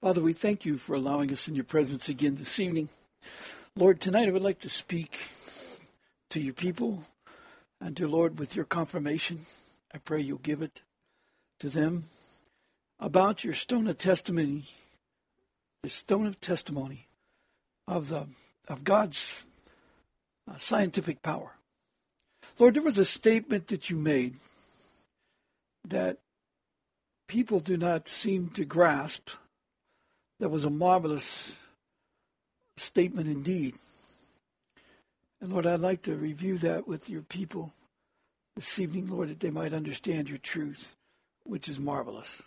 Father, we thank you for allowing us in your presence again this evening. Lord, tonight I would like to speak to your people and to Lord with your confirmation. I pray you'll give it to them about your stone of testimony, the stone of testimony of the of God's uh, scientific power. Lord, there was a statement that you made that people do not seem to grasp that was a marvelous statement indeed. And Lord, I'd like to review that with your people this evening, Lord, that they might understand your truth, which is marvelous.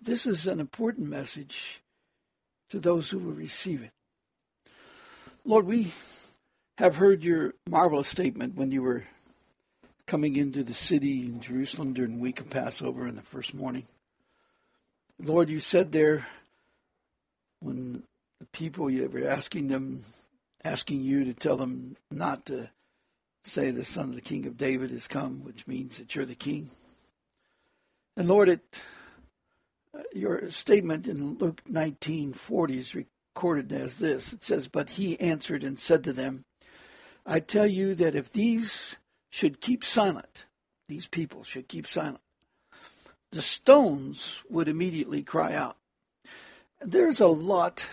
This is an important message to those who will receive it. Lord, we have heard your marvelous statement when you were coming into the city in Jerusalem during the week of Passover in the first morning. Lord, you said there when the people you were asking them, asking you to tell them not to say the son of the king of David has come, which means that you're the king. And Lord, it uh, your statement in Luke 19:40 is recorded as this. It says, "But he answered and said to them, I tell you that if these should keep silent, these people should keep silent, the stones would immediately cry out." There's a lot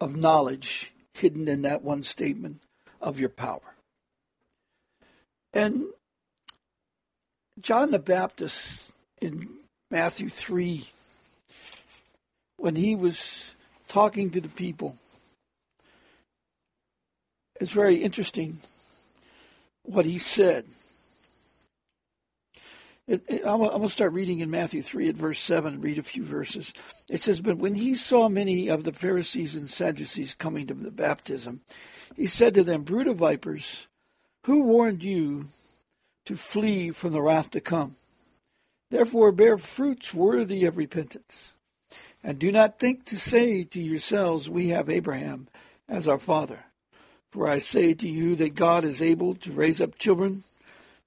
of knowledge hidden in that one statement of your power. And John the Baptist in Matthew 3, when he was talking to the people, it's very interesting what he said. It, it, I'm, I'm going to start reading in Matthew 3 at verse 7 and read a few verses. It says, But when he saw many of the Pharisees and Sadducees coming to the baptism, he said to them, Brood of vipers, who warned you to flee from the wrath to come? Therefore bear fruits worthy of repentance. And do not think to say to yourselves, We have Abraham as our father. For I say to you that God is able to raise up children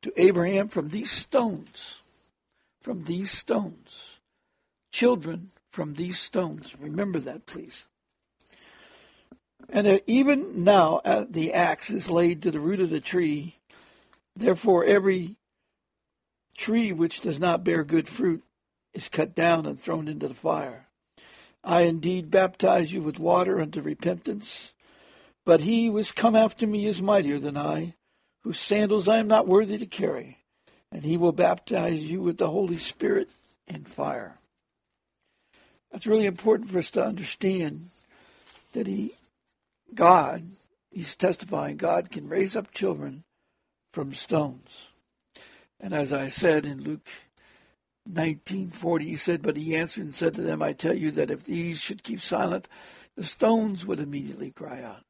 to Abraham from these stones, from these stones, children from these stones. Remember that, please. And uh, even now uh, the axe is laid to the root of the tree. Therefore, every tree which does not bear good fruit is cut down and thrown into the fire. I indeed baptize you with water unto repentance, but he who is come after me is mightier than I whose sandals I am not worthy to carry, and he will baptize you with the Holy Spirit and fire. That's really important for us to understand that he, God, he's testifying God can raise up children from stones. And as I said in Luke 1940, he said, But he answered and said to them, I tell you that if these should keep silent, the stones would immediately cry out.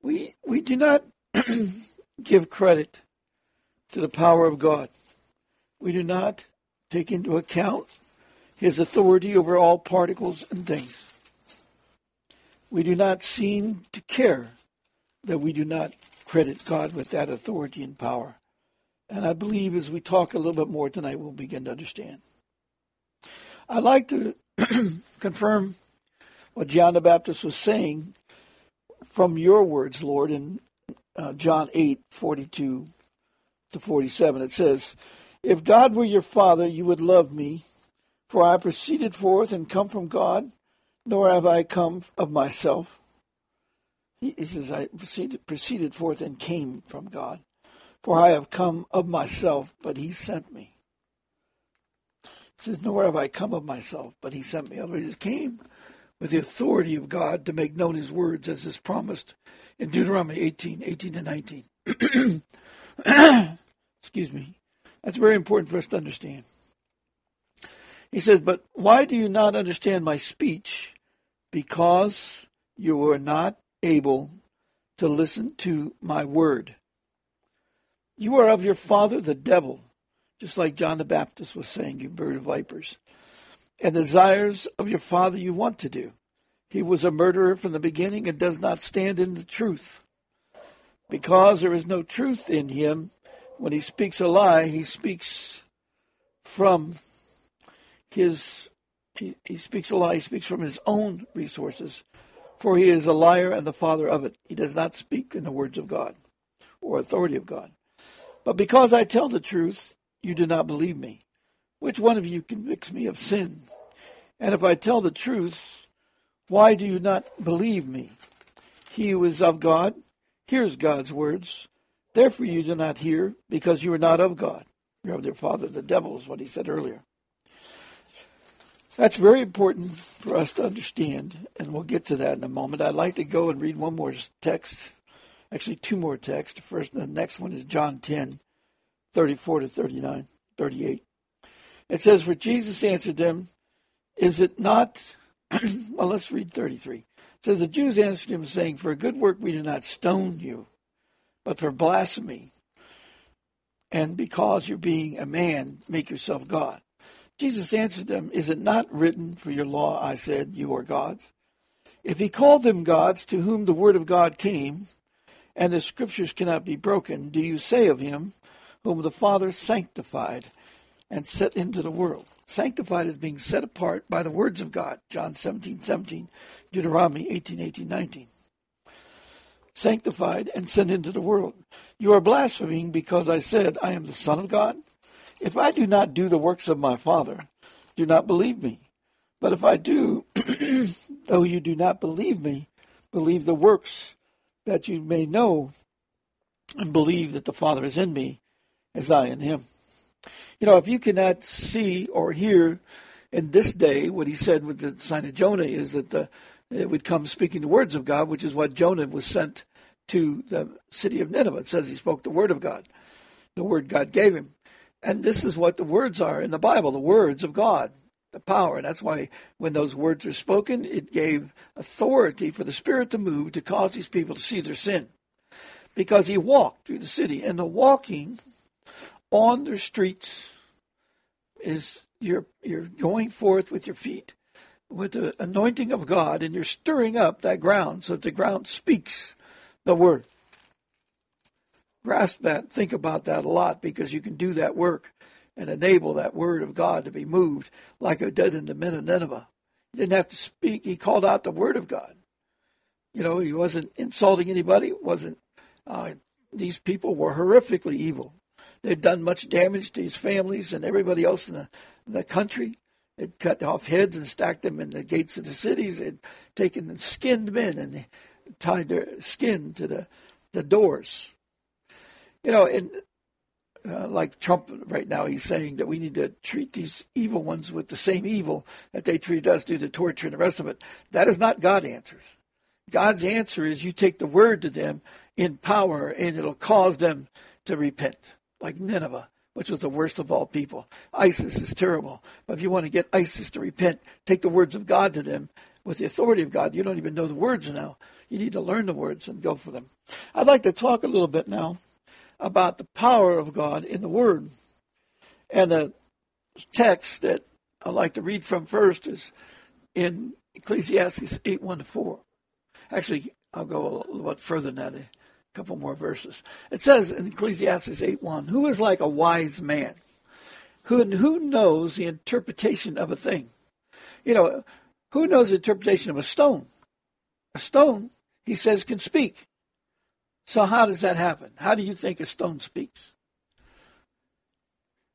We, we do not give credit to the power of God. We do not take into account his authority over all particles and things. We do not seem to care that we do not credit God with that authority and power. And I believe as we talk a little bit more tonight, we'll begin to understand. I'd like to confirm what John the Baptist was saying from your words, Lord, in uh, John 8, 42 to 47. It says, If God were your father, you would love me, for I proceeded forth and come from God, nor have I come of myself. He, says, I proceeded, proceeded forth and came from God, for I have come of myself, but he sent me. He says, Nor have I come of myself, but he sent me. Otherwise, he came with the authority of God to make known his words as is promised in Deuteronomy 18, 18 and 19. Excuse me. That's very important for us to understand. He says, But why do you not understand my speech? Because you are not able to listen to my word. You are of your father, the devil, just like John the Baptist was saying, you bird of vipers. And desires of your father you want to do. He was a murderer from the beginning and does not stand in the truth. Because there is no truth in him, when he speaks a lie, he speaks from his he, he speaks a lie, he speaks from his own resources, for he is a liar and the father of it. He does not speak in the words of God or authority of God. But because I tell the truth, you do not believe me. Which one of you convicts me of sin? And if I tell the truth, why do you not believe me? He who is of God hears God's words. Therefore you do not hear, because you are not of God. You're of their father, the devil, is what he said earlier. That's very important for us to understand, and we'll get to that in a moment. I'd like to go and read one more text, actually two more texts. The first, the next one is John 10, 34 to 39, 38. It says, For Jesus answered them, Is it not? well, let's read 33. It says, The Jews answered him, saying, For a good work we do not stone you, but for blasphemy. And because you're being a man, make yourself God. Jesus answered them, Is it not written for your law, I said, you are gods? If he called them gods to whom the word of God came, and the scriptures cannot be broken, do you say of him, whom the Father sanctified and set into the world? Sanctified is being set apart by the words of God, John 17, 17, Deuteronomy 18, 18, 19. Sanctified and sent into the world. You are blaspheming because I said, I am the Son of God? If I do not do the works of my Father, do not believe me. But if I do, though you do not believe me, believe the works that you may know and believe that the Father is in me as I in him. You know, if you cannot see or hear in this day what he said with the sign of Jonah is that the, it would come speaking the words of God, which is what Jonah was sent to the city of Nineveh. It says he spoke the word of God, the word God gave him. And this is what the words are in the Bible the words of God, the power. And that's why when those words are spoken, it gave authority for the Spirit to move to cause these people to see their sin. Because he walked through the city. And the walking on the streets is you're, you're going forth with your feet with the anointing of God and you're stirring up that ground so that the ground speaks the word grasp that, think about that a lot because you can do that work and enable that word of God to be moved like it did in the men of Nineveh. He didn't have to speak, he called out the word of God. You know, he wasn't insulting anybody, wasn't uh, these people were horrifically evil. They'd done much damage to his families and everybody else in the, in the country. They'd cut off heads and stacked them in the gates of the cities. They'd taken and skinned men and tied their skin to the, the doors you know, and uh, like Trump right now, he's saying that we need to treat these evil ones with the same evil that they treat us due to torture and the rest of it. That is not God's answers. God's answer is you take the word to them in power and it'll cause them to repent, like Nineveh, which was the worst of all people. ISIS is terrible. But if you want to get ISIS to repent, take the words of God to them with the authority of God. You don't even know the words now. You need to learn the words and go for them. I'd like to talk a little bit now about the power of God in the Word. And the text that I'd like to read from first is in Ecclesiastes 8 1 to 4. Actually, I'll go a little bit further than that, couple more verses. It says in Ecclesiastes 8 1 Who is like a wise man? Who, who knows the interpretation of a thing? You know, who knows the interpretation of a stone? A stone, he says, can speak. So, how does that happen? How do you think a stone speaks?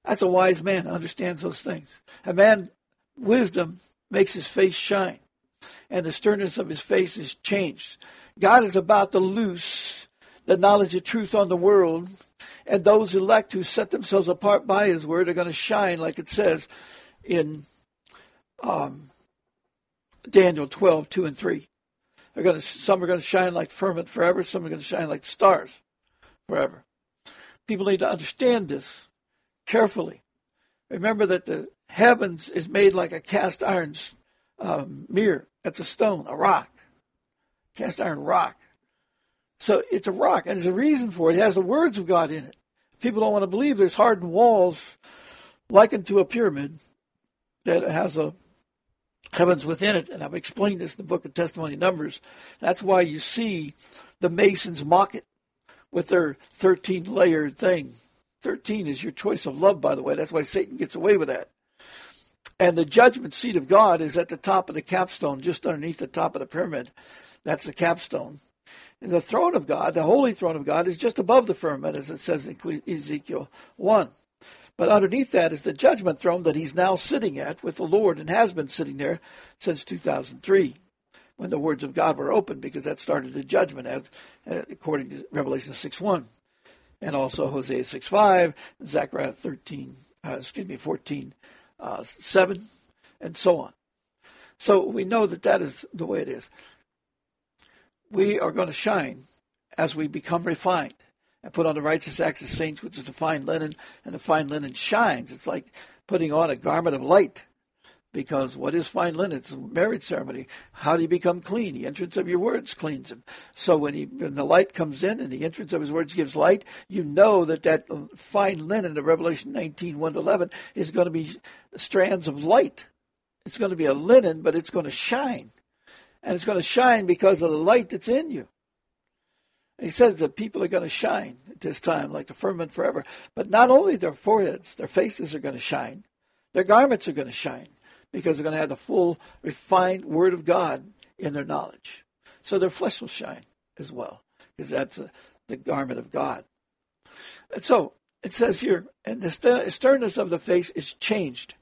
That's a wise man understands those things. A man, wisdom makes his face shine, and the sternness of his face is changed. God is about to loose the knowledge of truth on the world, and those elect who set themselves apart by his word are going to shine, like it says in um, Daniel 12, 2 and 3. They're going to, some are going to shine like firmament forever. Some are going to shine like stars forever. People need to understand this carefully. Remember that the heavens is made like a cast iron um, mirror. That's a stone, a rock, cast iron rock. So it's a rock, and there's a reason for it. It has the words of God in it. People don't want to believe there's hardened walls likened to a pyramid that has a heavens within it. And I've explained this in the book of Testimony Numbers. That's why you see the Masons mock it with their 13 layered thing. 13 is your choice of love, by the way. That's why Satan gets away with that. And the judgment seat of God is at the top of the capstone, just underneath the top of the pyramid. That's the capstone. The throne of God, the holy throne of God, is just above the firmament, as it says in Ezekiel 1. But underneath that is the judgment throne that he's now sitting at with the Lord and has been sitting there since 2003 when the words of God were opened, because that started the judgment, as, uh, according to Revelation 6 1. And also Hosea 6 5, Zechariah 13, uh, excuse me, 14 uh, 7, and so on. So we know that that is the way it is we are going to shine as we become refined and put on the righteous acts of saints, which is the fine linen, and the fine linen shines. It's like putting on a garment of light. Because what is fine linen? It's a marriage ceremony. How do you become clean? The entrance of your words cleans him. So when, he, when the light comes in and the entrance of his words gives light, you know that that fine linen of Revelation 19, 1 to 11 is going to be strands of light. It's going to be a linen, but it's going to shine and it's going to shine because of the light that's in you. he says that people are going to shine at this time, like the firmament forever. But not only their foreheads, their faces are going to shine, their garments are going to shine because they're going to have the full, refined Word of God in their knowledge. So their flesh will shine as well, because that's a, the garment of God. And so it says here, and the sternness of the face is changed.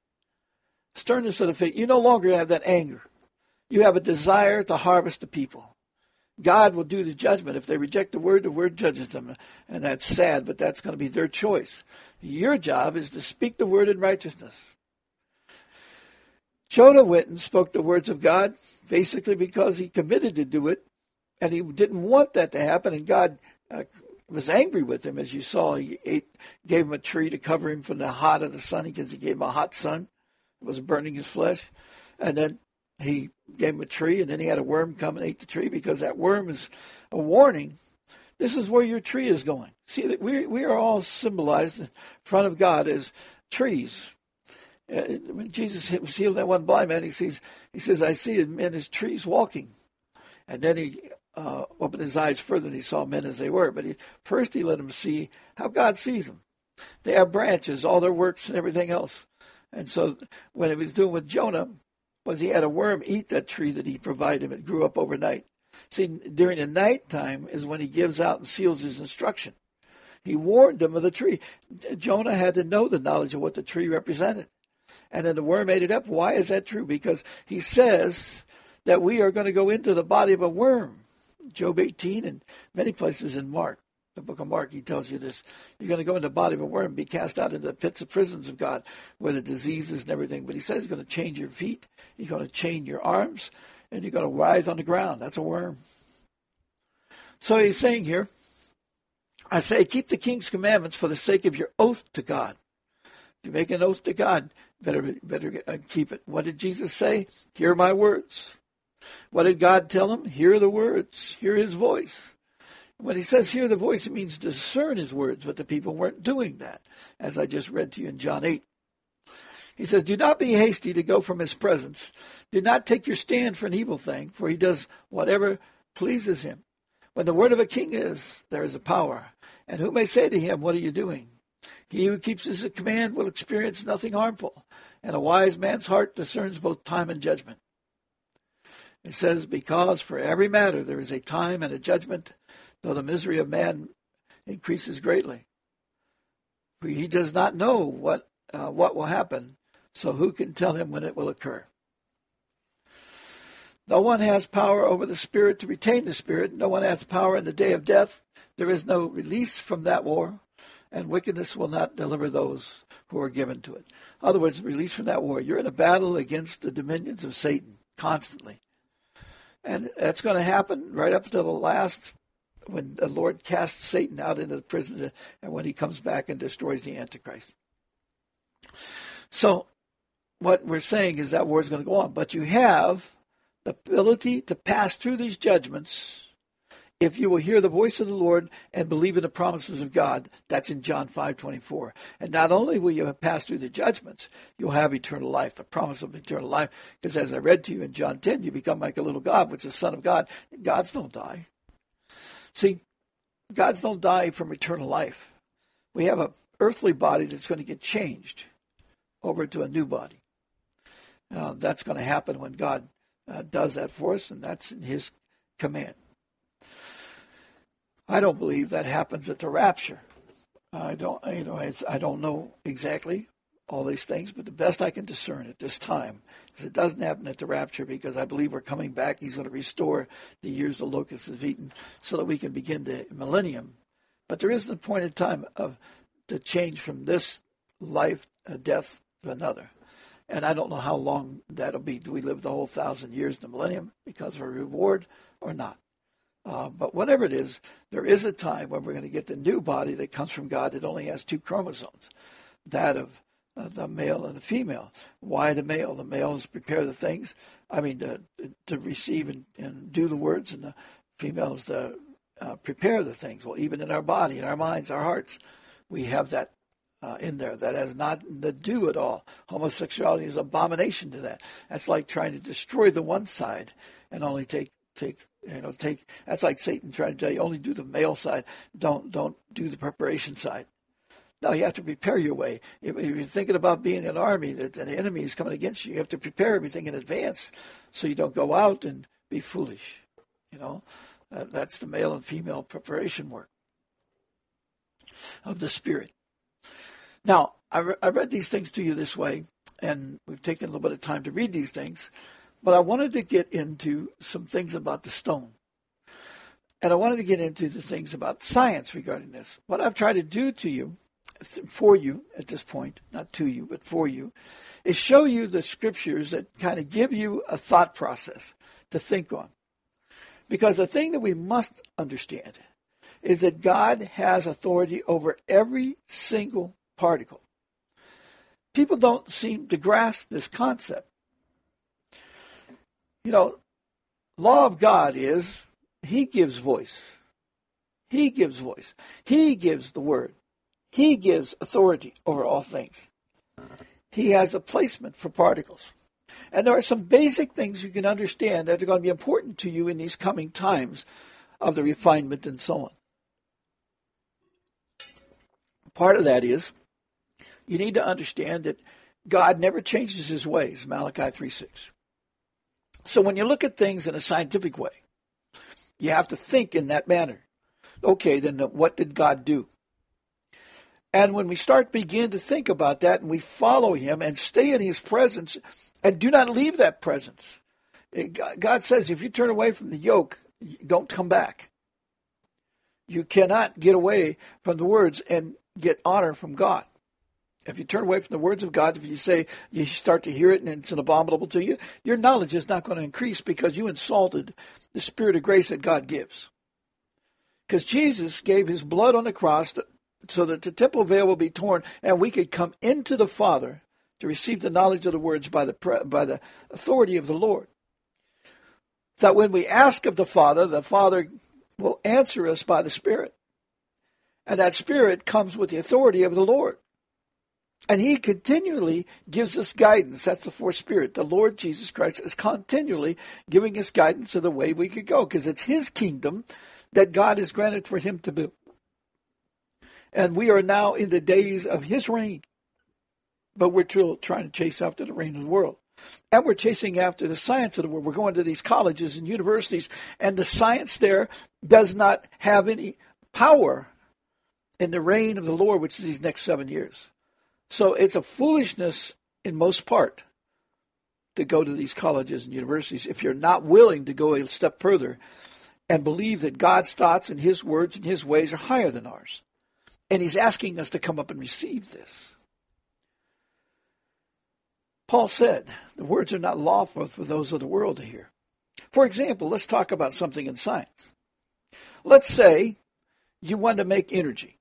Sternness of the face, you no longer have that anger. You have a desire to harvest the people. God will do the judgment. If they reject the word, the word judges them. And that's sad, but that's going to be their choice. Your job is to speak the word in righteousness. Jonah went and spoke the words of God basically because he committed to do it and he didn't want that to happen. And God uh, was angry with him, as you saw. He ate, gave him a tree to cover him from the hot of the sun because he gave him a hot sun. It was burning his flesh. And then he gave him a tree, and then he had a worm come and ate the tree because that worm is a warning. This is where your tree is going. See that we we are all symbolized in front of God as trees. Uh, when Jesus was healed that one blind man, he sees he says, "I see men as trees walking," and then he uh, opened his eyes further and he saw men as they were. But he, first he let him see how God sees them. They have branches, all their works and everything else. And so when he was doing with Jonah, was he had a worm eat that tree that he provided him. It grew up overnight. See, during the night time is when he gives out and seals his instruction. He warned them of the tree. Jonah had to know the knowledge of what the tree represented. And then the worm ate it up. Why is that true? Because he says that we are going to go into the body of a worm. Job 18 and many places in Mark the book of Mark, he tells you this. You're going to go in the body of a worm, be cast out into the pits of prisons of God, where the diseases and everything. But he says he's going to change your feet, he's going to chain your arms, and you're going to writhe on the ground. That's a worm. So he's saying here, I say, keep the king's commandments for the sake of your oath to God. If you make an oath to God, better better uh, keep it. What did Jesus say? Hear my words. What did God tell him? Hear the words. Hear his voice. When he says hear the voice, it means discern his words, but the people weren't doing that, as I just read to you in John 8. He says, Do not be hasty to go from his presence. Do not take your stand for an evil thing, for he does whatever pleases him. When the word of a king is, there is a power. And who may say to him, What are you doing? He who keeps his command will experience nothing harmful, and a wise man's heart discerns both time and judgment. It says, Because for every matter there is a time and a judgment, though the misery of man increases greatly. For he does not know what uh, what will happen, so who can tell him when it will occur? No one has power over the spirit to retain the spirit. No one has power in the day of death. There is no release from that war, and wickedness will not deliver those who are given to it. In other words, release from that war. You're in a battle against the dominions of Satan constantly. And that's going to happen right up to the last when the Lord casts Satan out into the prison and when he comes back and destroys the Antichrist. So what we're saying is that war is going to go on. But you have the ability to pass through these judgments if you will hear the voice of the Lord and believe in the promises of God. That's in John 5:24. And not only will you pass through the judgments, you'll have eternal life, the promise of eternal life. Because as I read to you in John 10, you become like a little God, which is Son of God. Gods don't die. See, gods don't die from eternal life. We have a earthly body that's going to get changed over to a new body. Uh, that's going to happen when God uh, does that for us, and that's in His command. I don't believe that happens at the rapture. I don't, you know, I don't know exactly all these things, but the best I can discern at this time is it doesn't happen at the rapture because I believe we're coming back. He's going to restore the years the locusts have eaten so that we can begin the millennium. But there is an appointed time of the change from this life, uh, death to another. And I don't know how long that'll be. Do we live the whole thousand years in the millennium because of a reward or not? Uh, but whatever it is, there is a time when we're going to get the new body that comes from God that only has two chromosomes, that of the male and the female. Why the male? The male is prepare the things. I mean, to, to receive and, and do the words, and the female is to uh, prepare the things. Well, even in our body, in our minds, our hearts, we have that uh, in there. That has nothing to do at all. Homosexuality is an abomination to that. That's like trying to destroy the one side and only take take you know take. That's like Satan trying to tell you only do the male side. Don't don't do the preparation side. No, you have to prepare your way. If, you're thinking about being an army that an enemy is coming against you, you have to prepare everything in advance so you don't go out and be foolish. You know, uh, that's the male and female preparation work of the spirit. Now, I, re- I read these things to you this way, and we've taken a little bit of time to read these things, but I wanted to get into some things about the stone. And I wanted to get into the things about science regarding this. What I've tried to do to you, for you at this point, not to you, but for you, is show you the scriptures that kind of give you a thought process to think on. Because the thing that we must understand is that God has authority over every single particle. People don't seem to grasp this concept. You know, law of God is he gives voice. He gives voice. He gives the word. He gives authority over all things. He has a placement for particles. And there are some basic things you can understand that are going to be important to you in these coming times of the refinement and so on. Part of that is you need to understand that God never changes his ways, Malachi 3 6. So when you look at things in a scientific way, you have to think in that manner. Okay, then what did God do? And when we start begin to think about that and we follow him and stay in his presence and do not leave that presence. Eh, God says if you turn away from the yoke, don't come back. You cannot get away from the words and get honor from God. If you turn away from the words of God, if you say you start to hear it and it's an abominable to you, your knowledge is not going to increase because you insulted the spirit of grace that God gives. Because Jesus gave his blood on the cross to, so that the temple veil will be torn and we could come into the Father to receive the knowledge of the words by the, by the authority of the Lord. That when we ask of the Father, the Father will answer us by the Spirit. And that Spirit comes with the authority of the Lord. And he continually gives us guidance. That's the fourth spirit. The Lord Jesus Christ is continually giving us guidance of the way we could go because it's his kingdom that God has granted for him to build. And we are now in the days of his reign. But we're still trying to chase after the reign of the world. And we're chasing after the science of the world. We're going to these colleges and universities, and the science there does not have any power in the reign of the Lord, which is these next seven years. So it's a foolishness in most part to go to these colleges and universities if you're not willing to go a step further and believe that God's thoughts and His words and His ways are higher than ours. And He's asking us to come up and receive this. Paul said, the words are not lawful for those of the world to hear. For example, let's talk about something in science. Let's say you want to make energy.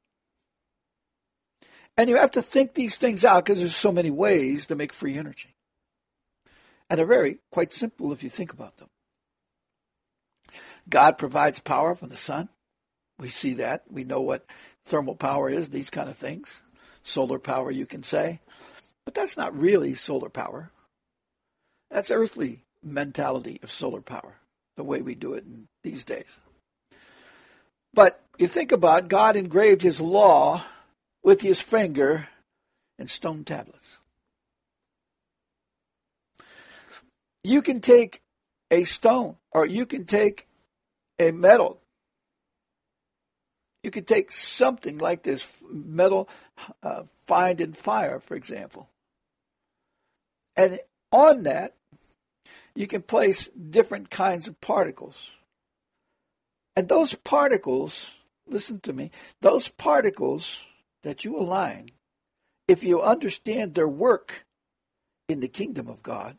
And you have to think these things out because there's so many ways to make free energy. And they're very quite simple if you think about them. God provides power from the sun. We see that. We know what thermal power is, these kind of things. Solar power, you can say. But that's not really solar power. That's earthly mentality of solar power, the way we do it in these days. But you think about God engraved his law with his finger in stone tablets. You can take a stone or you can take a metal. You can take something like this metal uh, find in fire, for example. And on that, you can place different kinds of particles. And those particles, listen to me, those particles that you align, if you understand their work in the kingdom of God,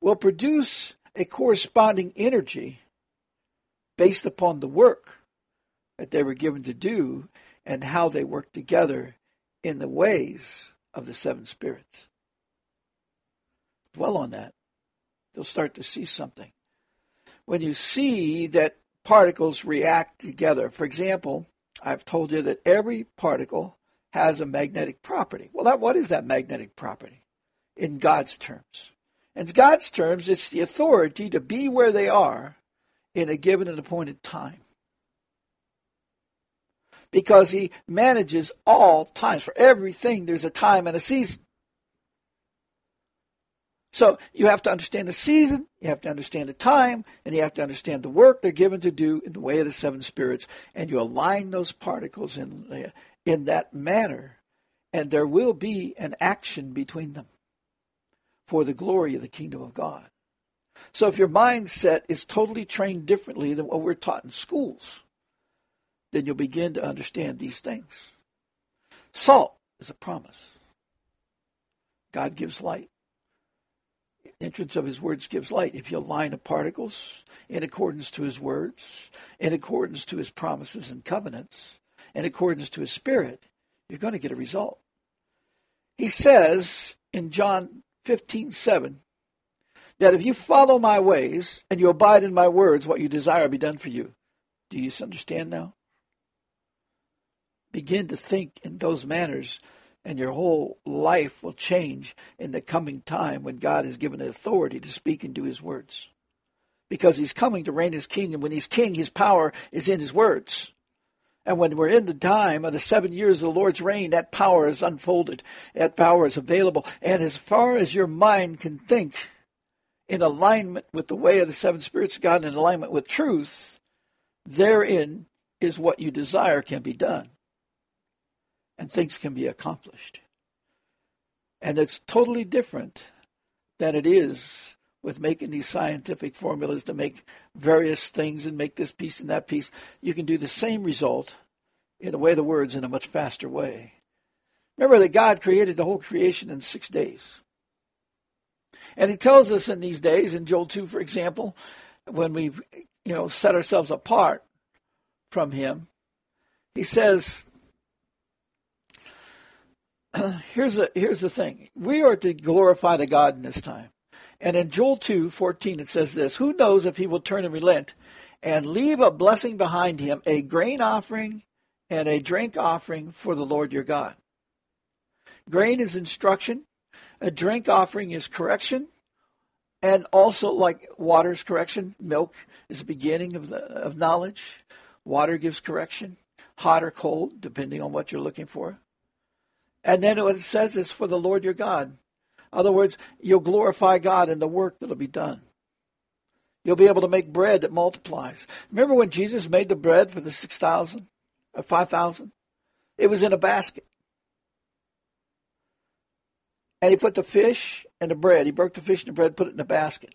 will produce a corresponding energy based upon the work that they were given to do and how they work together in the ways of the seven spirits. Dwell on that. You'll start to see something. When you see that particles react together, for example, I've told you that every particle has a magnetic property. Well, that, what is that magnetic property in God's terms? In God's terms, it's the authority to be where they are in a given and appointed time. Because he manages all times. For everything, there's a time and a season. So you have to understand the season, you have to understand the time, and you have to understand the work they're given to do in the way of the seven spirits, and you align those particles in, uh, in that manner, and there will be an action between them for the glory of the kingdom of God. So if your mindset is totally trained differently than what we're taught in schools, then you'll begin to understand these things. Salt is a promise. God gives light. Entrance of his words gives light. If you align the particles in accordance to his words, in accordance to his promises and covenants, in accordance to his spirit, you're going to get a result. He says in John 15, 7, that if you follow my ways and you abide in my words, what you desire will be done for you. Do you understand now? Begin to think in those manners, and your whole life will change in the coming time when God is given the authority to speak and do his words. Because he's coming to reign his king, and when he's king, his power is in his words. And when we're in the time of the seven years of the Lord's reign, that power is unfolded. That power is available. And as far as your mind can think, in alignment with the way of the seven spirits of God, in alignment with truth, therein is what you desire can be done. And things can be accomplished. And it's totally different than it is with making these scientific formulas to make various things and make this piece and that piece. You can do the same result in a way the words in a much faster way. Remember that God created the whole creation in six days. And he tells us in these days, in Joel 2, for example, when we've you know set ourselves apart from him, he says, here's a here's the thing. We are to glorify the God in this time. And in Joel 2, 14, it says this Who knows if he will turn and relent and leave a blessing behind him, a grain offering and a drink offering for the Lord your God? Grain is instruction, a drink offering is correction, and also like water's correction, milk is the beginning of, the, of knowledge. Water gives correction, hot or cold, depending on what you're looking for. And then what it says is for the Lord your God. In other words, you'll glorify God in the work that'll be done. You'll be able to make bread that multiplies. Remember when Jesus made the bread for the 6,000 or 5,000? It was in a basket. And he put the fish and the bread. He broke the fish and the bread, put it in a basket.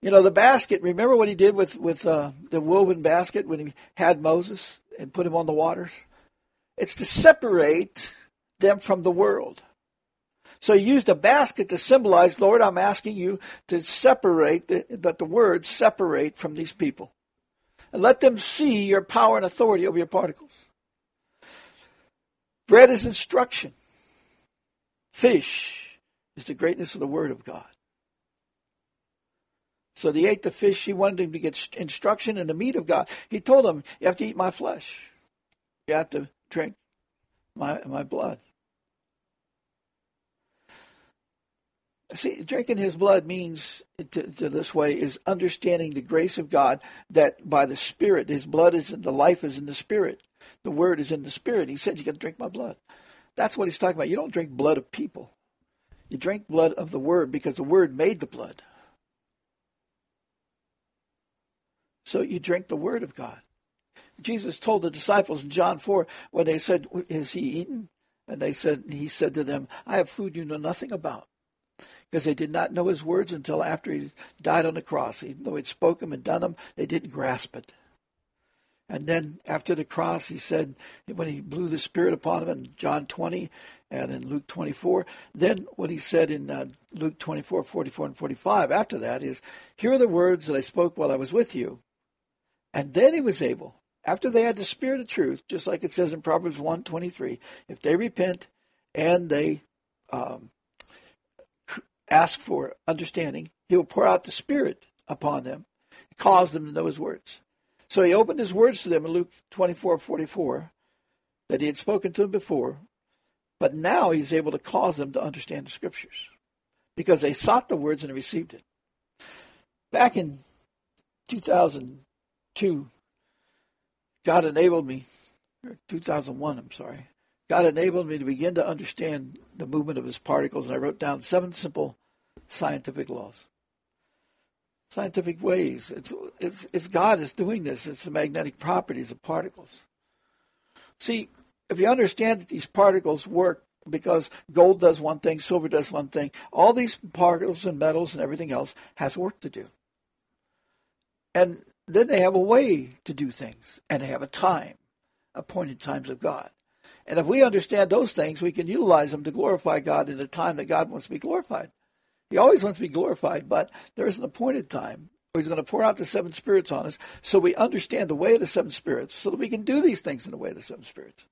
You know, the basket, remember what he did with, with uh, the woven basket when he had Moses and put him on the waters? It's to separate them from the world. So he used a basket to symbolize, Lord, I'm asking you to separate, the, that the words separate from these people. And let them see your power and authority over your particles. Bread is instruction. Fish is the greatness of the Word of God. So they ate the fish. He wanted him to get instruction in the meat of God. He told him, You have to eat my flesh. You have to drink my, my blood. See, drinking his blood means to, to, this way is understanding the grace of God that by the Spirit, his blood is in the life is in the Spirit. The word is in the Spirit. He said, You to drink my blood. That's what he's talking about. You don't drink blood of people. You drink blood of the word because the word made the blood. So you drink the word of God. Jesus told the disciples in John 4 when they said, Is he eaten? And they said, He said to them, I have food you know nothing about. Because they did not know his words until after he died on the cross. Even though he'd spoken them and done them, they didn't grasp it. And then after the cross, he said, when he blew the Spirit upon him in John 20 and in Luke 24, then what he said in uh, Luke 24, 44, and 45 after that is, Here are the words that I spoke while I was with you. And then he was able, after they had the Spirit of truth, just like it says in Proverbs 1 23, if they repent and they um, ask for understanding, he will pour out the Spirit upon them, cause them to know his words. So he opened his words to them in Luke 24 44 that he had spoken to them before, but now he's able to cause them to understand the scriptures because they sought the words and received it. Back in 2002, God enabled me, 2001, I'm sorry, God enabled me to begin to understand the movement of his particles, and I wrote down seven simple scientific laws scientific ways. It's, it's, it's God is doing this. It's the magnetic properties of particles. See, if you understand that these particles work because gold does one thing, silver does one thing, all these particles and metals and everything else has work to do. And then they have a way to do things, and they have a time, appointed times of God. And if we understand those things, we can utilize them to glorify God in the time that God wants to be glorified. He always wants to be glorified, but there is an appointed time where he's going to pour out the seven spirits on us so we understand the way of the seven spirits so that we can do these things in the way of the seven spirits.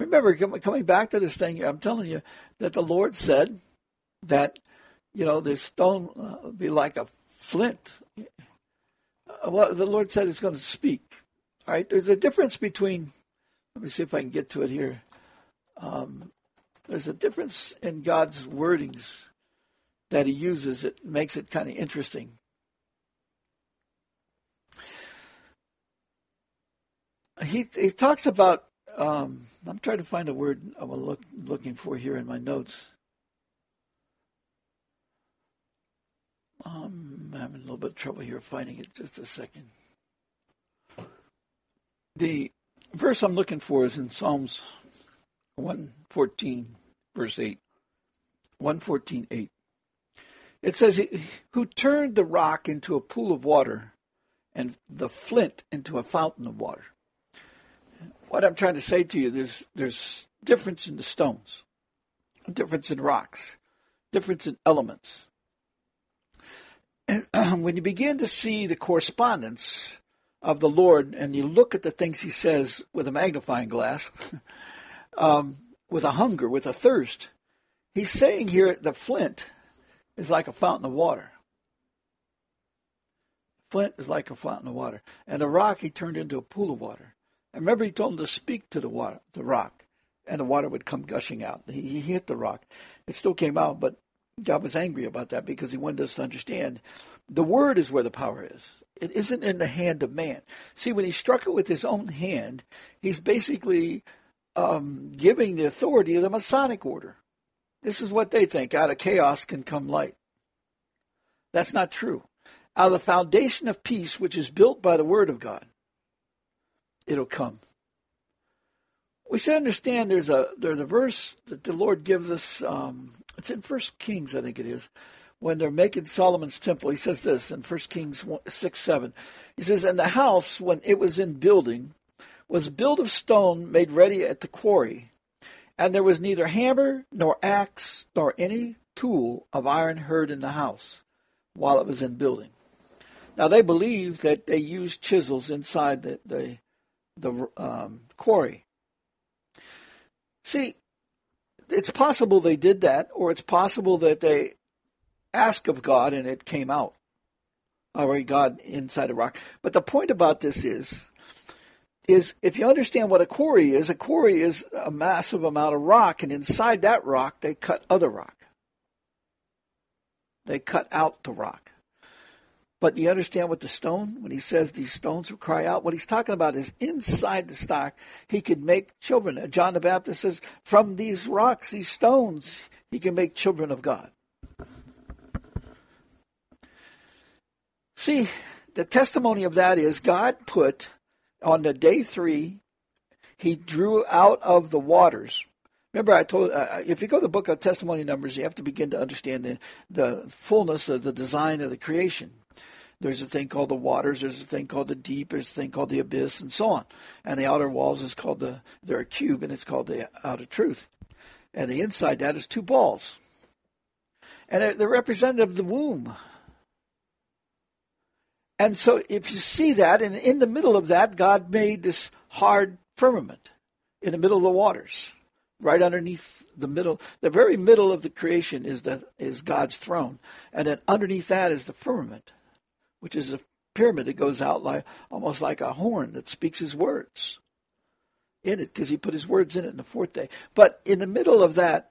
Remember, coming back to this thing, I'm telling you that the Lord said that, you know, this stone uh, be like a flint. Uh, well, the Lord said it's going to speak. All right, there's a difference between, let me see if I can get to it here. Um, there's a difference in God's wordings that He uses. It makes it kind of interesting. He he talks about. Um, I'm trying to find a word I'm look, looking for here in my notes. I'm having a little bit of trouble here finding it. Just a second. The verse I'm looking for is in Psalms 114, verse 8. 114, 8. It says, Who turned the rock into a pool of water and the flint into a fountain of water. What I'm trying to say to you, there's, there's difference in the stones, difference in rocks, difference in elements. And when you begin to see the correspondence of the Lord and you look at the things he says with a magnifying glass, um, with a hunger, with a thirst. He's saying here the flint is like a fountain of water. Flint is like a fountain of water. And the rock he turned into a pool of water. And remember, he told him to speak to the water, the rock, and the water would come gushing out. He, he hit the rock. It still came out, but God was angry about that because he wanted us to understand the word is where the power is. It isn't in the hand of man. See, when he struck it with his own hand, he's basically um, giving the authority of the Masonic order. This is what they think out of chaos can come light. That's not true. Out of the foundation of peace, which is built by the Word of God, it'll come. We should understand there's a there's a verse that the Lord gives us. Um, it's in First Kings, I think it is, when they're making Solomon's temple. He says this in First Kings six seven. He says, "And the house when it was in building, was built of stone made ready at the quarry, and there was neither hammer nor axe nor any tool of iron heard in the house while it was in building. Now they believe that they used chisels inside the the, the um, quarry. See, it's possible they did that, or it's possible that they asked of God and it came out. Or God inside a rock. But the point about this is, is if you understand what a quarry is, a quarry is a massive amount of rock, and inside that rock they cut other rock. They cut out the rock. But do you understand what the stone, when he says these stones will cry out, what he's talking about is inside the stock, he could make children. John the Baptist says, from these rocks, these stones, he can make children of God. See, the testimony of that is God put on the day three, he drew out of the waters. Remember, I told uh, uh, if you go to the book of testimony numbers, you have to begin to understand the, the fullness of the design of the creation. There's a thing called the waters. There's a thing called the deep. There's a thing called the abyss, and so on. And the outer walls is called the they're a cube, and it's called the outer truth. And the inside that is two balls, and they're, they're representative of the womb. And so, if you see that, and in the middle of that, God made this hard firmament in the middle of the waters, right underneath the middle. The very middle of the creation is the is God's throne, and then underneath that is the firmament which is a pyramid that goes out like almost like a horn that speaks his words in it because he put his words in it in the fourth day. But in the middle of that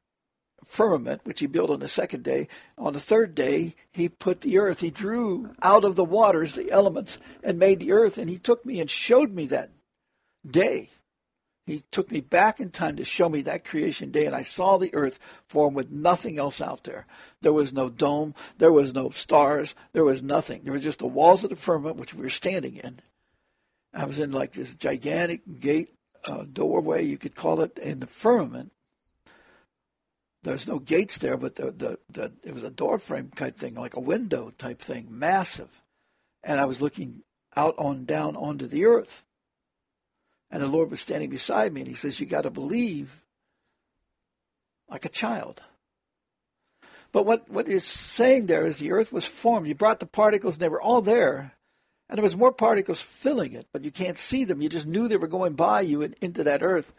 firmament, which he built on the second day, on the third day he put the earth. He drew out of the waters the elements and made the earth, and he took me and showed me that day. He took me back in time to show me that creation day, and I saw the earth form with nothing else out there. There was no dome, there was no stars, there was nothing. There was just the walls of the firmament, which we were standing in. I was in like this gigantic gate uh, doorway, you could call it, in the firmament. There's no gates there, but the, the, the, it was a door frame type thing, like a window type thing, massive. And I was looking out on down onto the earth. And the Lord was standing beside me, and He says, You got to believe like a child. But what, what he's saying there is the earth was formed. You brought the particles, and they were all there. And there was more particles filling it, but you can't see them. You just knew they were going by you and into that earth.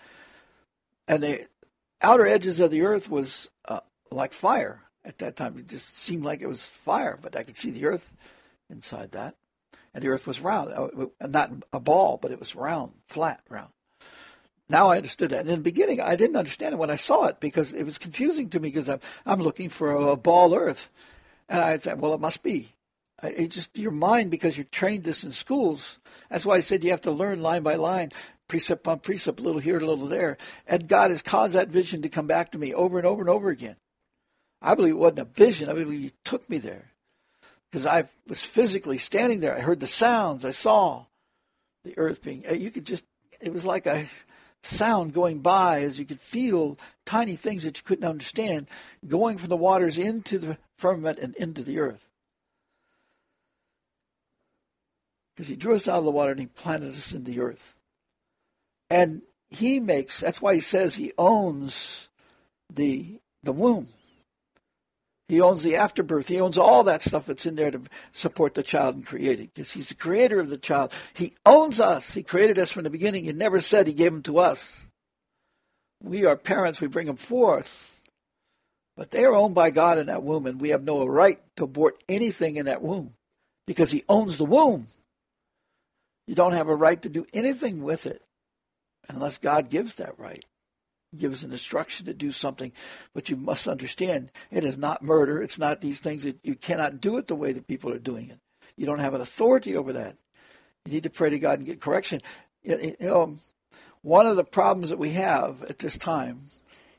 And the outer edges of the earth was uh, like fire at that time. It just seemed like it was fire, but I could see the earth inside that and the earth was round, uh, not a ball, but it was round, flat, round. Now I understood that. And in the beginning, I didn't understand it when I saw it because it was confusing to me because I'm, I'm looking for a ball earth. And I thought, well, it must be. It just your mind, because you're trained this in schools. That's why I said you have to learn line by line, precept on precept, a little here, a little there. And God has caused that vision to come back to me over and over and over again. I believe it wasn't a vision. I believe He took me there because I was physically standing there. I heard the sounds. I saw the earth being. Uh, you could just. It was like a sound going by as you could feel tiny things that you couldn't understand going from the waters into the firmament and into the earth. Because he drew us out of the water and he planted us in the earth. And he makes that's why he says he owns the the womb. He owns the afterbirth. He owns all that stuff that's in there to support the child and create it. Because he's the creator of the child. He owns us. He created us from the beginning. He never said he gave them to us. We are parents. We bring them forth. But they are owned by God in that womb, and we have no right to abort anything in that womb because he owns the womb. You don't have a right to do anything with it unless God gives that right gives an instruction to do something, but you must understand it is not murder. It's not these things that you cannot do it the way that people are doing it. You don't have an authority over that. You need to pray to God and get correction. You know, one of the problems that we have at this time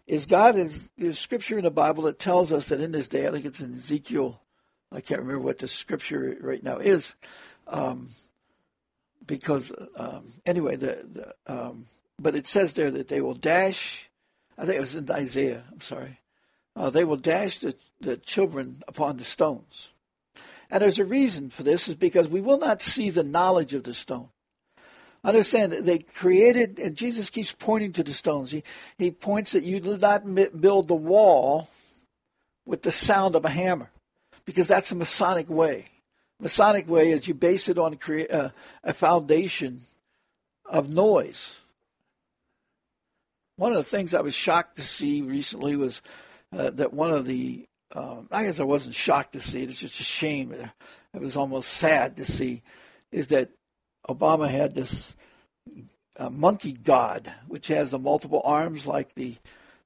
is God is there's scripture in the Bible that tells us that in this day, I think it's in Ezekiel. I can't remember what the scripture right now is, um, because um, anyway, the, the um, but it says there that they will dash. I think it was in Isaiah. I'm sorry. Uh, they will dash the, the children upon the stones. And there's a reason for this, is because we will not see the knowledge of the stone. Understand that they created, and Jesus keeps pointing to the stones. He, he points that you did not build the wall with the sound of a hammer, because that's a Masonic way. Masonic way is you base it on crea- uh, a foundation of noise One of the things I was shocked to see recently was uh, that one of the, um, I guess I wasn't shocked to see it, it's just a shame. It was almost sad to see, is that Obama had this uh, monkey god, which has the multiple arms like the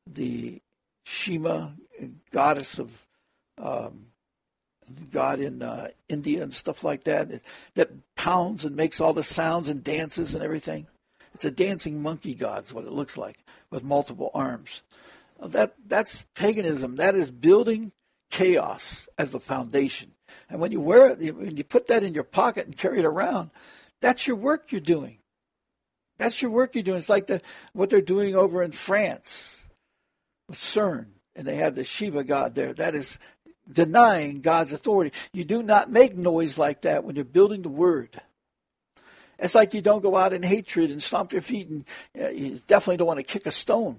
the Shiva, goddess of um, God in uh, India and stuff like that, that pounds and makes all the sounds and dances and everything. It's a dancing monkey god, is what it looks like, with multiple arms. That that's paganism. That is building chaos as the foundation. And when you wear it, when you put that in your pocket and carry it around, that's your work you're doing. That's your work you're doing. It's like the, what they're doing over in France with CERN, and they have the Shiva god there. That is denying God's authority. You do not make noise like that when you're building the Word. It's like you don't go out in hatred and stomp your feet, and uh, you definitely don't want to kick a stone.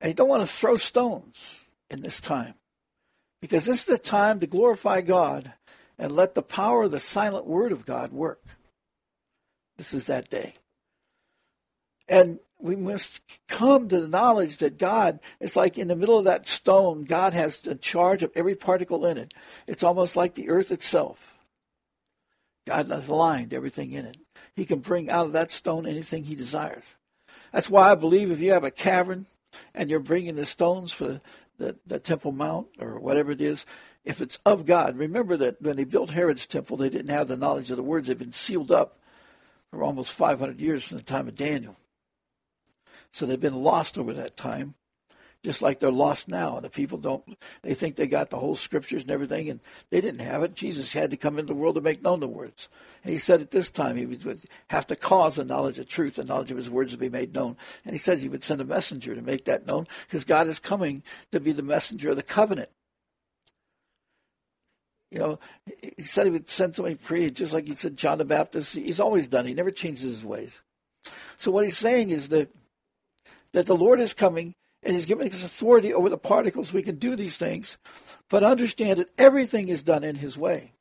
And you don't want to throw stones in this time. Because this is the time to glorify God and let the power of the silent Word of God work. This is that day. And we must come to the knowledge that God is like in the middle of that stone, God has the charge of every particle in it. It's almost like the earth itself. God has aligned everything in it. He can bring out of that stone anything he desires. That's why I believe if you have a cavern and you're bringing the stones for the, the, the Temple Mount or whatever it is, if it's of God, remember that when they built Herod's temple, they didn't have the knowledge of the words. They've been sealed up for almost 500 years from the time of Daniel. So they've been lost over that time, just like they're lost now. And the people don't, they think they got the whole scriptures and everything, and they didn't have it. Jesus had to come into the world to make known the words. And he said at this time he would have to cause the knowledge of truth, the knowledge of his words to be made known. And he says he would send a messenger to make that known, because God is coming to be the messenger of the covenant. You know, he said he would send somebody free, just like he said John the Baptist. He's always done. He never changes his ways. So what he's saying is that that the Lord is coming and He's given us authority over the particles. We can do these things, but understand that everything is done in His way.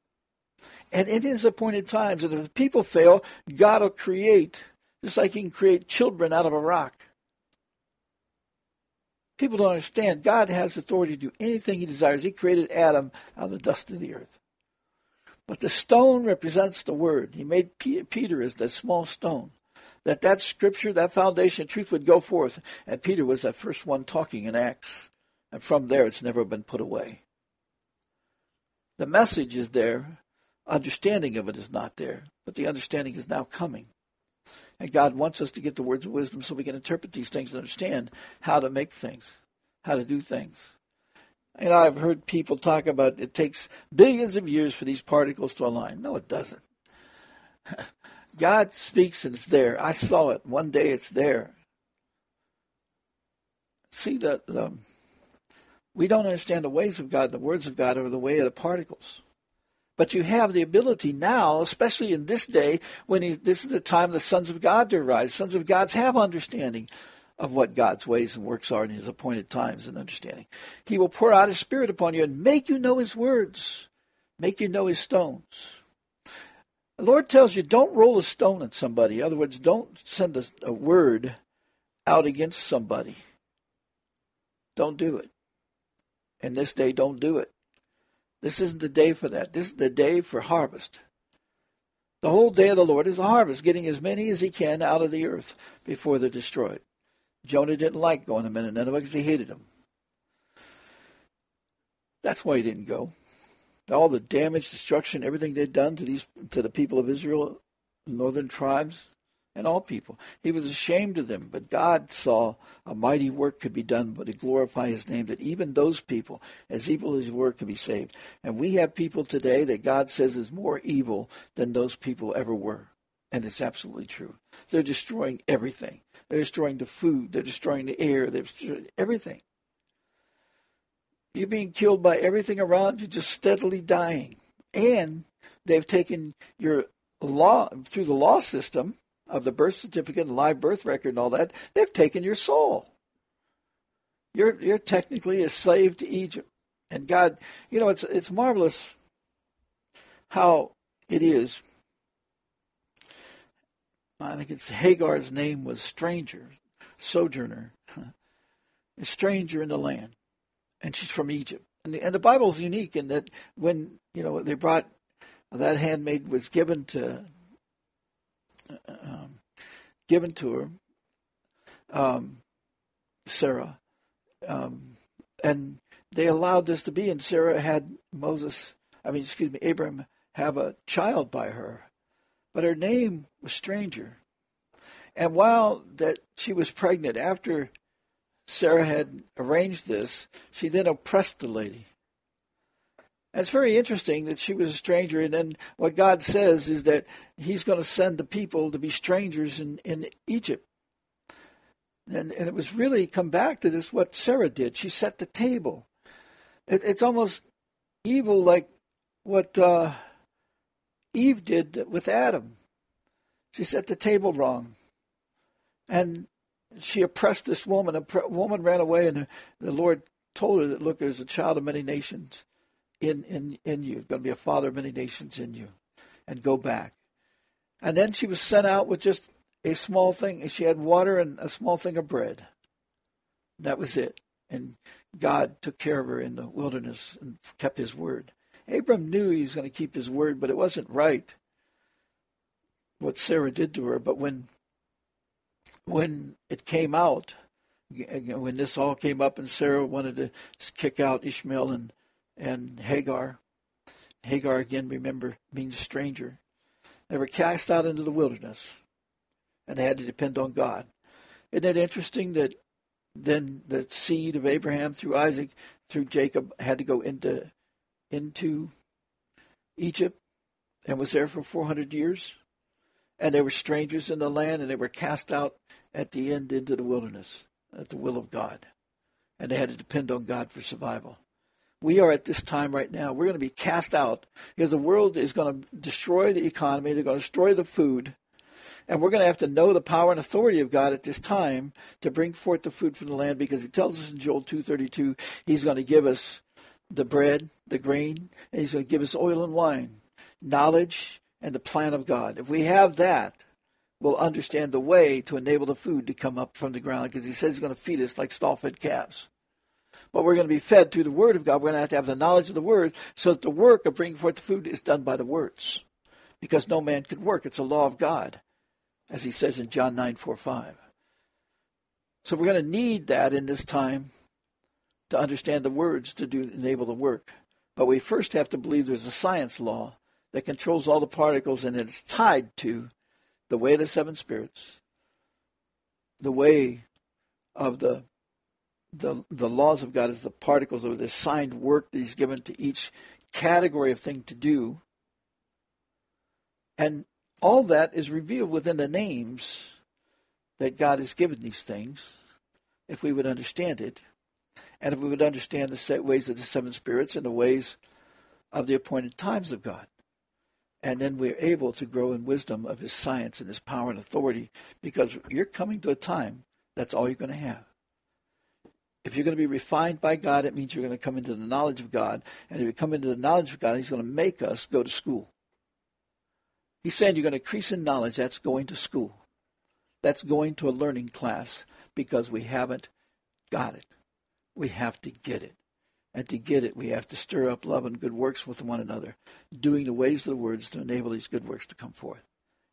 And in His appointed times, and if the people fail, God will create, just like He can create children out of a rock. People don't understand. God has authority to do anything He desires. He created Adam out of the dust of the earth. But the stone represents the Word. He made Peter as that small stone that that scripture, that foundation of truth would go forth. And Peter was that first one talking in Acts. And from there, it's never been put away. The message is there. Understanding of it is not there. But the understanding is now coming. And God wants us to get the words of wisdom so we can interpret these things and understand how to make things, how to do things. And I've heard people talk about it takes billions of years for these particles to align. No, it doesn't. God speaks and it's there. I saw it. One day it's there. See that um, we don't understand the ways of God, the words of God, or the way of the particles. But you have the ability now, especially in this day, when he, this is the time the sons of God to arise. Sons of Gods have understanding of what God's ways and works are in his appointed times and understanding. He will pour out his spirit upon you and make you know his words, make you know his stones. The Lord tells you don't roll a stone at somebody. In other words, don't send a, a word out against somebody. Don't do it. And this day, don't do it. This isn't the day for that. This is the day for harvest. The whole day of the Lord is a harvest, getting as many as he can out of the earth before they're destroyed. Jonah didn't like going to Nineveh because he hated them. That's why he didn't go all the damage, destruction, everything they'd done to these to the people of Israel, northern tribes, and all people. He was ashamed of them, but God saw a mighty work could be done, but to glorify His name, that even those people, as evil as they were, could be saved. And we have people today that God says is more evil than those people ever were. And it's absolutely true. They're destroying everything. They're destroying the food. They're destroying the air. They're destroying everything. You're being killed by everything around you, just steadily dying. And they've taken your law through the law system of the birth certificate and live birth record and all that, they've taken your soul. You're you're technically a slave to Egypt. And God, you know, it's it's marvelous how it is. I think it's Hagar's name was stranger. sojourner, a stranger in the land, and she's from Egypt. And the, and the Bible is unique in that when you know they brought that handmaid was given to um, given to her, um, Sarah, um, and they allowed this to be. And Sarah had Moses, I mean, excuse me, Abraham have a child by her, but her name was stranger. And while that she was pregnant, after Sarah had arranged this, she then oppressed the lady. And it's very interesting that she was a stranger, and then what God says is that He's going to send the people to be strangers in, in Egypt. And, and it was really come back to this what Sarah did. She set the table. It, it's almost evil like what uh, Eve did with Adam. She set the table wrong. And she oppressed this woman. A woman ran away, and the Lord told her that, look, there's a child of many nations in, in, in you, going to be a father of many nations in you, and go back. And then she was sent out with just a small thing. She had water and a small thing of bread. That was it. And God took care of her in the wilderness and kept his word. Abram knew he was going to keep his word, but it wasn't right what Sarah did to her. But when when it came out, when this all came up, and Sarah wanted to kick out Ishmael and and Hagar, Hagar again, remember, means stranger. They were cast out into the wilderness, and they had to depend on God. Isn't it interesting that then the seed of Abraham through Isaac, through Jacob, had to go into into Egypt and was there for 400 years? And they were strangers in the land, and they were cast out at the end into the wilderness at the will of God. And they had to depend on God for survival. We are at this time right now, we're going to be cast out because the world is going to destroy the economy, they're going to destroy the food, and we're going to have to know the power and authority of God at this time to bring forth the food from the land because he tells us in Joel 2:32 he's going to give us the bread, the grain, and he's going to give us oil and wine, knowledge and the plan of God. If we have that, we'll understand the way to enable the food to come up from the ground because he says he's going to feed us like stall-fed calves. But we're going to be fed through the Word of God. We're going to have to have the knowledge of the Word so that the work of bringing forth the food is done by the words. Because no man could work. It's a law of God, as he says in John 9 4 5. So we're going to need that in this time to understand the words to do enable the work. But we first have to believe there's a science law that controls all the particles and it's tied to the way of the seven spirits, the way of the the the laws of God is the particles of the assigned work that He's given to each category of thing to do. And all that is revealed within the names that God has given these things, if we would understand it, and if we would understand the ways of the seven spirits and the ways of the appointed times of God. And then we're able to grow in wisdom of His science and His power and authority because you're coming to a time that's all you're going to have. If you're going to be refined by God, it means you're going to come into the knowledge of God. And if you come into the knowledge of God, He's going to make us go to school. He's saying you're going to increase in knowledge. That's going to school. That's going to a learning class because we haven't got it. We have to get it. And to get it, we have to stir up love and good works with one another, doing the ways of the words to enable these good works to come forth.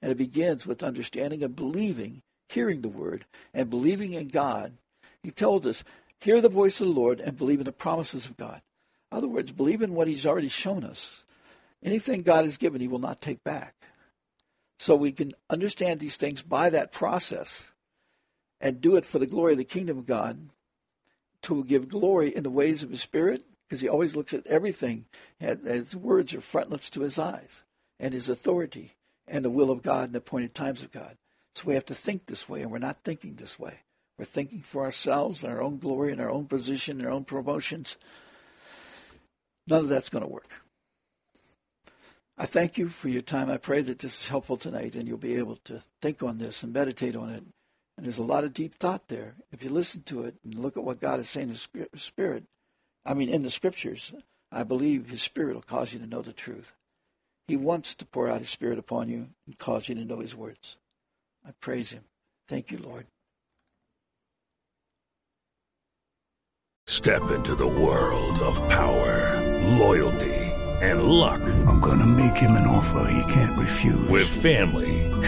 And it begins with understanding and believing, hearing the word, and believing in God. He told us, hear the voice of the Lord and believe in the promises of God. In other words, believe in what He's already shown us. Anything God has given, He will not take back. So we can understand these things by that process and do it for the glory of the kingdom of God to give glory in the ways of His Spirit because He always looks at everything. His words are frontlets to His eyes and His authority and the will of God and the appointed times of God. So we have to think this way, and we're not thinking this way. We're thinking for ourselves and our own glory and our own position and our own promotions. None of that's going to work. I thank you for your time. I pray that this is helpful tonight and you'll be able to think on this and meditate on it. And there's a lot of deep thought there. If you listen to it and look at what God is saying in the Spirit, I mean, in the Scriptures, I believe His Spirit will cause you to know the truth. He wants to pour out His Spirit upon you and cause you to know His words. I praise Him. Thank you, Lord. Step into the world of power, loyalty, and luck. I'm gonna make him an offer he can't refuse. With family,